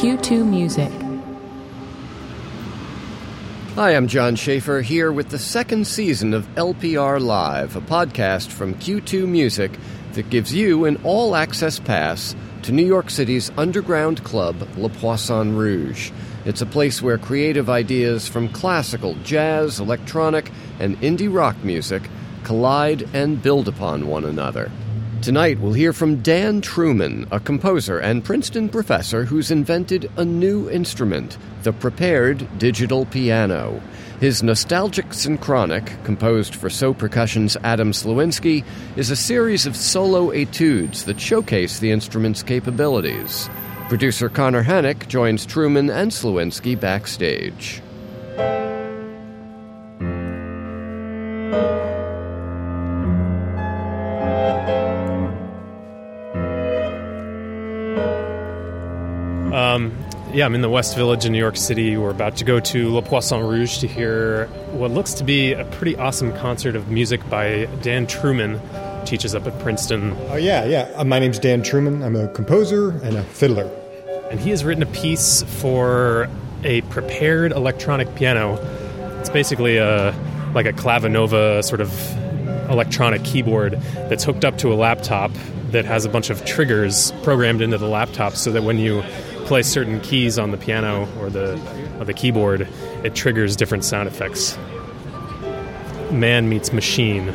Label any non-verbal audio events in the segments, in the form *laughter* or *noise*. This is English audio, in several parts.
Q2 Music. Hi, I'm John Schaefer here with the second season of LPR Live, a podcast from Q2 Music that gives you an all access pass to New York City's underground club, Le Poisson Rouge. It's a place where creative ideas from classical, jazz, electronic, and indie rock music collide and build upon one another. Tonight, we'll hear from Dan Trueman, a composer and Princeton professor who's invented a new instrument, the prepared digital piano. His nostalgic synchronic, composed for So Percussion's Adam Sliwinski, is a series of solo etudes that showcase the instrument's capabilities. Producer Connor Hannock joins Trueman and Sliwinski backstage. Yeah, I'm in the West Village in New York City. We're about to go to Le Poisson Rouge to hear what looks to be a pretty awesome concert of music by Dan Trueman, teaches up at Princeton. Oh, yeah, yeah. Uh, my name's Dan Trueman. I'm a composer and a fiddler. And he has written a piece for a prepared electronic piano. It's basically a like a clavinova sort of electronic keyboard that's hooked up to a laptop that has a bunch of triggers programmed into the laptop so that when you play certain keys on the piano or the or the keyboard, it triggers different sound effects. Man meets machine. *laughs*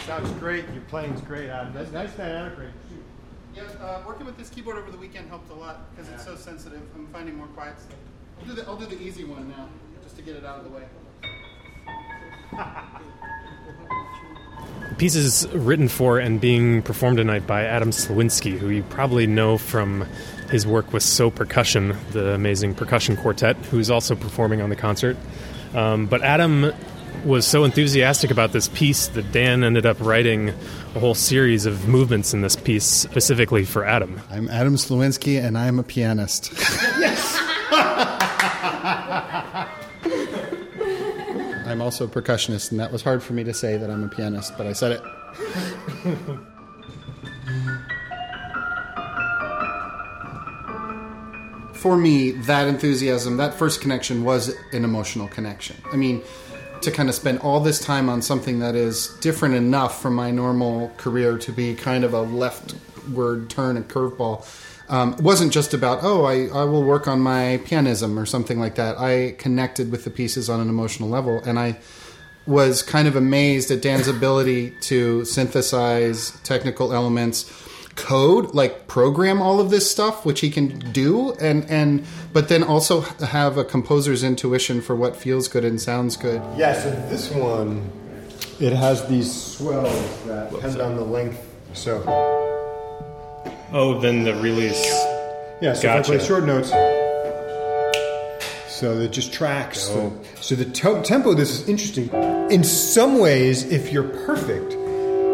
Sounds great. Your playing's great, Adam. Nice, nice dynamic range. Yeah, uh, working with this keyboard over the weekend helped a lot because it's so sensitive. I'm finding more quiet stuff. I'll do the I'll do the easy one now, just to get it out of the way. The piece is written for and being performed tonight by Adam Sliwinski, who you probably know from his work with So Percussion, the amazing percussion quartet, who's also performing on the concert. Um, but Adam was so enthusiastic about this piece that Dan ended up writing a whole series of movements in this piece specifically for Adam. I'm Adam Sliwinski, and I'm a pianist. *laughs* *laughs* *laughs* I'm also a percussionist, and that was hard for me to say that I'm a pianist, but I said it. For me, that enthusiasm, that first connection was an emotional connection. I mean, to kind of spend all this time on something that is different enough from my normal career to be kind of a leftward turn, a curveball. Um, it wasn't just about, oh, I, I will work on my pianism or something like that. I connected with the pieces on an emotional level, and I was kind of amazed at Dan's ability to synthesize technical elements, code, like program all of this stuff, which he can do, and and but then also have a composer's intuition for what feels good and sounds good. Yeah, so this one, it has these swells that depend on the length. So, Oh, then the release. yeah, so Gotcha. if I play short notes, so it just tracks. the- so the to- tempo, this is interesting. In some ways, if you're perfect,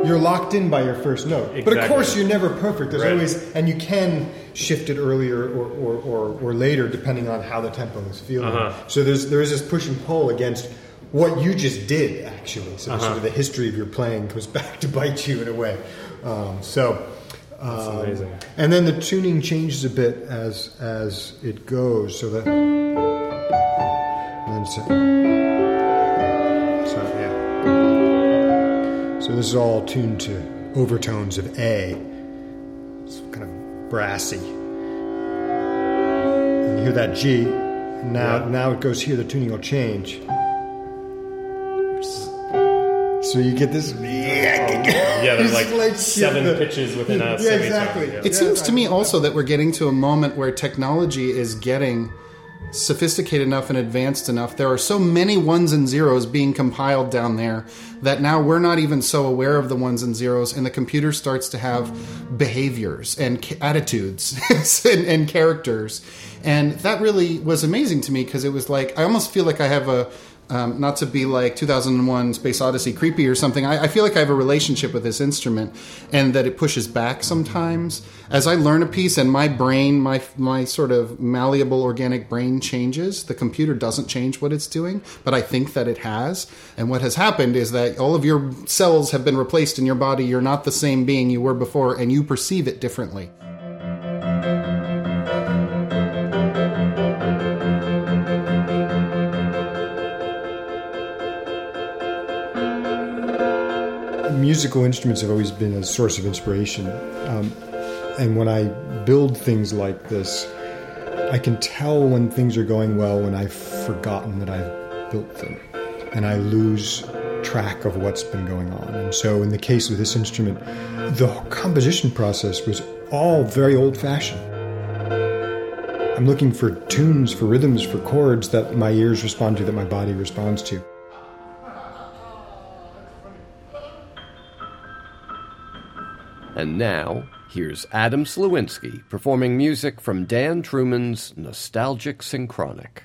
you're locked in by your first note. Exactly. But of course, you're never perfect. There's Right. always, and you can shift it earlier or, or, or, or later depending on how the tempo is feeling. Uh-huh. So there's there is this push and pull against what you just did actually. So Uh-huh. sort of the history of your playing goes *laughs* back to bite you in a way. Um, so. Um, amazing. And then the tuning changes a bit as as it goes, so that. And then so, so yeah. So this is all tuned to overtones of A. It's kind of brassy. And you hear that G. and Now Yeah. now it goes here. The tuning will change. So you get this. Yeah, there's like Like, seven the- *laughs* pitches within a yeah, exactly. Yeah. It seems to me also that we're getting to a moment where technology is getting sophisticated enough and advanced enough. There are so many ones and zeros being compiled down there that now we're not even so aware of the ones and zeros, and the computer starts to have behaviors and attitudes *laughs* and, and characters. And that really was amazing to me because it was like I almost feel like I have a Um, not to be like 2001 Space Odyssey creepy or something. I, I, feel like I have a relationship with this instrument and that it pushes back sometimes. As I learn a piece and my brain, my, my sort of malleable organic brain changes, the computer doesn't change what it's doing, but I think that it has. And what has happened is that all of your cells have been replaced in your body. You're not the same being you were before and you perceive it differently. Musical instruments have always been a source of inspiration. Um, and when I build things like this, I can tell when things are going well when I've forgotten that I've built them. And I lose track of what's been going on. And so, in the case of this instrument, the composition process was all very old fashioned. I'm looking for tunes, for rhythms, for chords that my ears respond to, that my body responds to. And now, here's Adam Sliwinski performing music from Dan Trueman's Nostalgic Synchronic.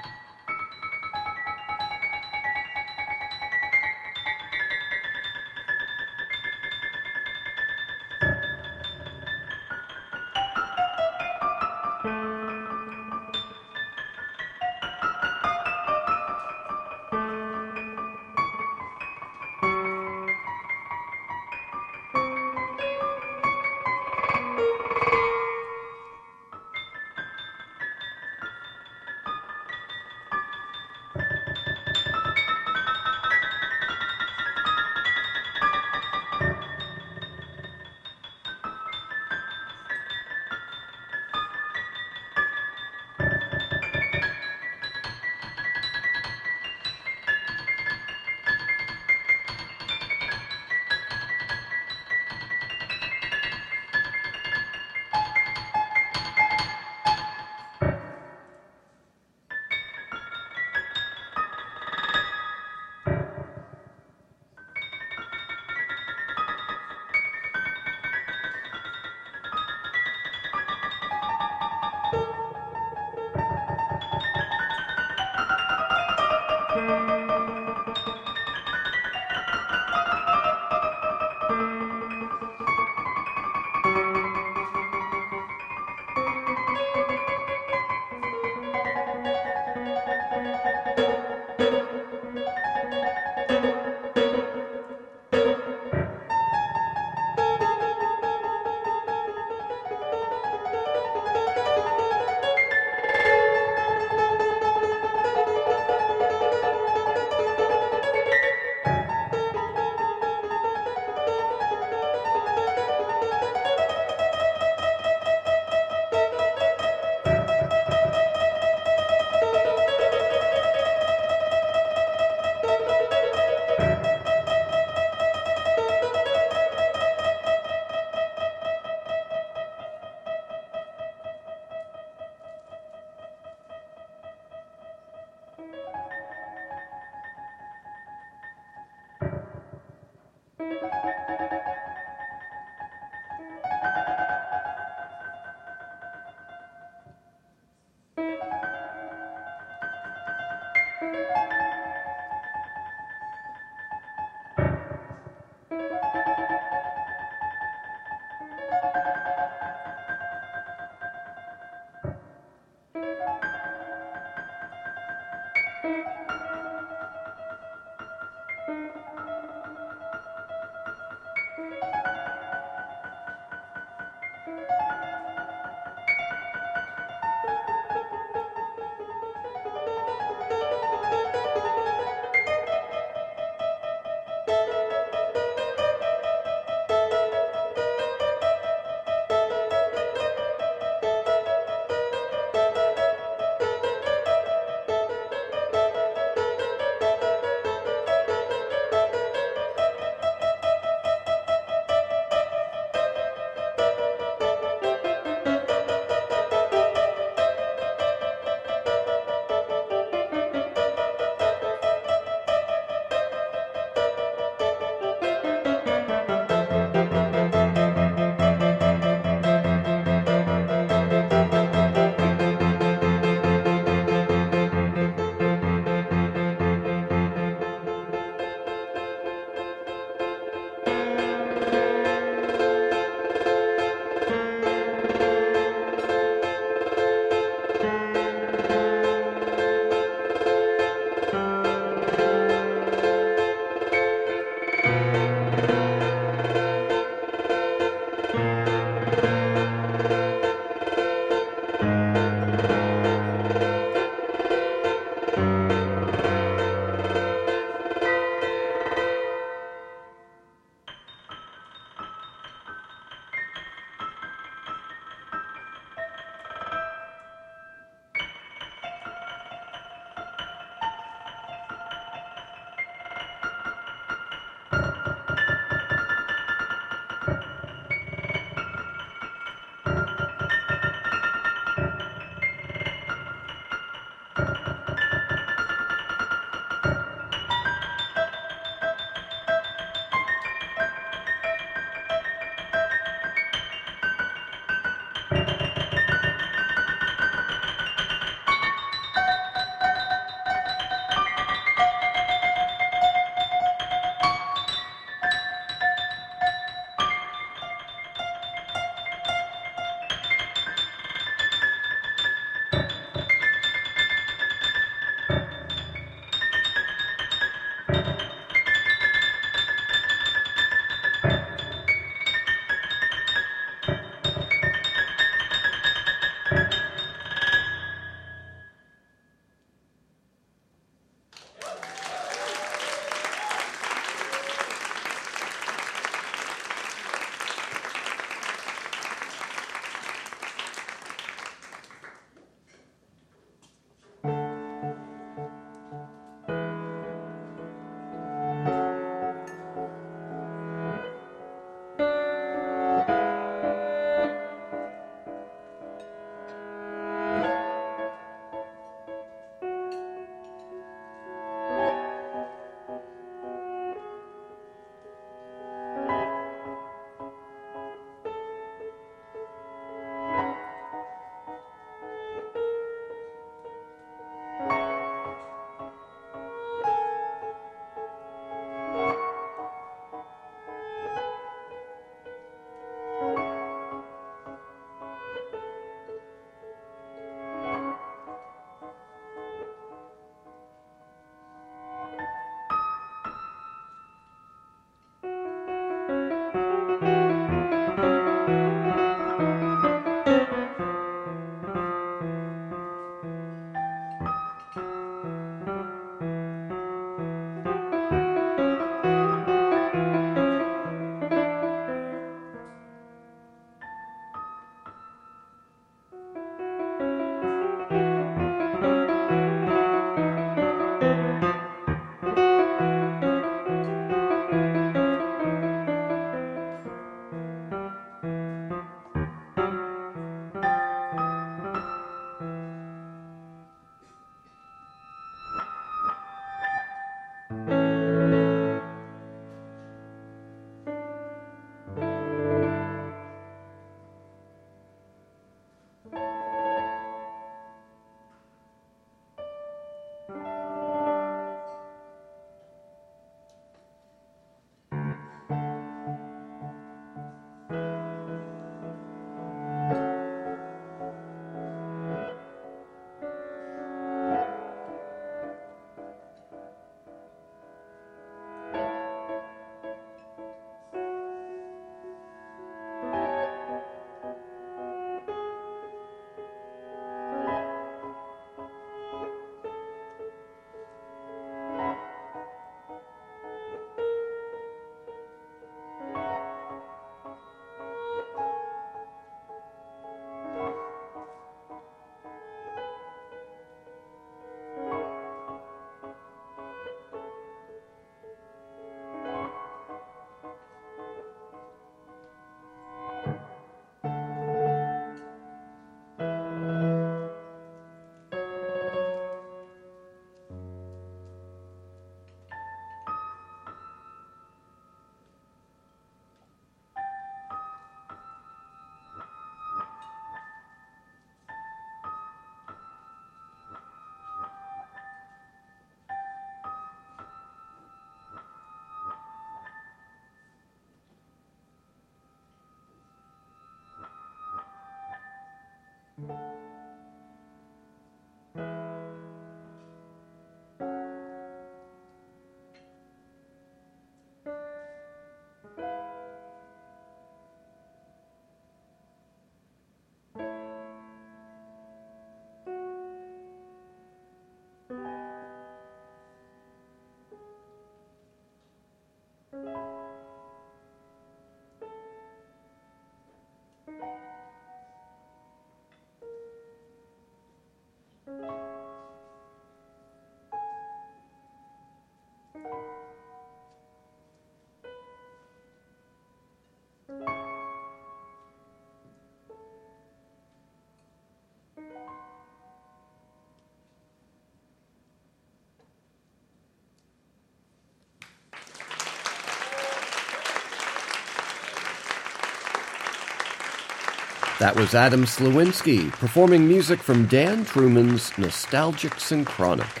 That was Adam Sliwinski performing music from Dan Trueman's Nostalgic Synchronic.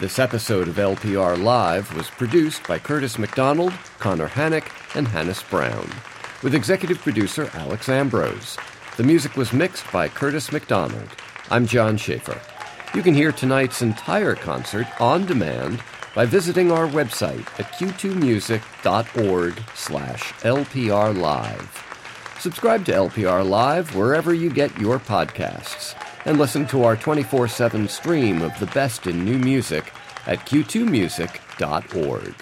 This episode of LPR Live was produced by Curtis McDonald, Connor Hannock, and Hannes Brown, with executive producer Alex Ambrose. The music was mixed by Curtis McDonald. I'm John Schaefer. You can hear tonight's entire concert on demand by visiting our website at q2music.org slash lpr live. Subscribe to LPR Live wherever you get your podcasts, and listen to our 24 7 stream of the best in new music at q2music.org.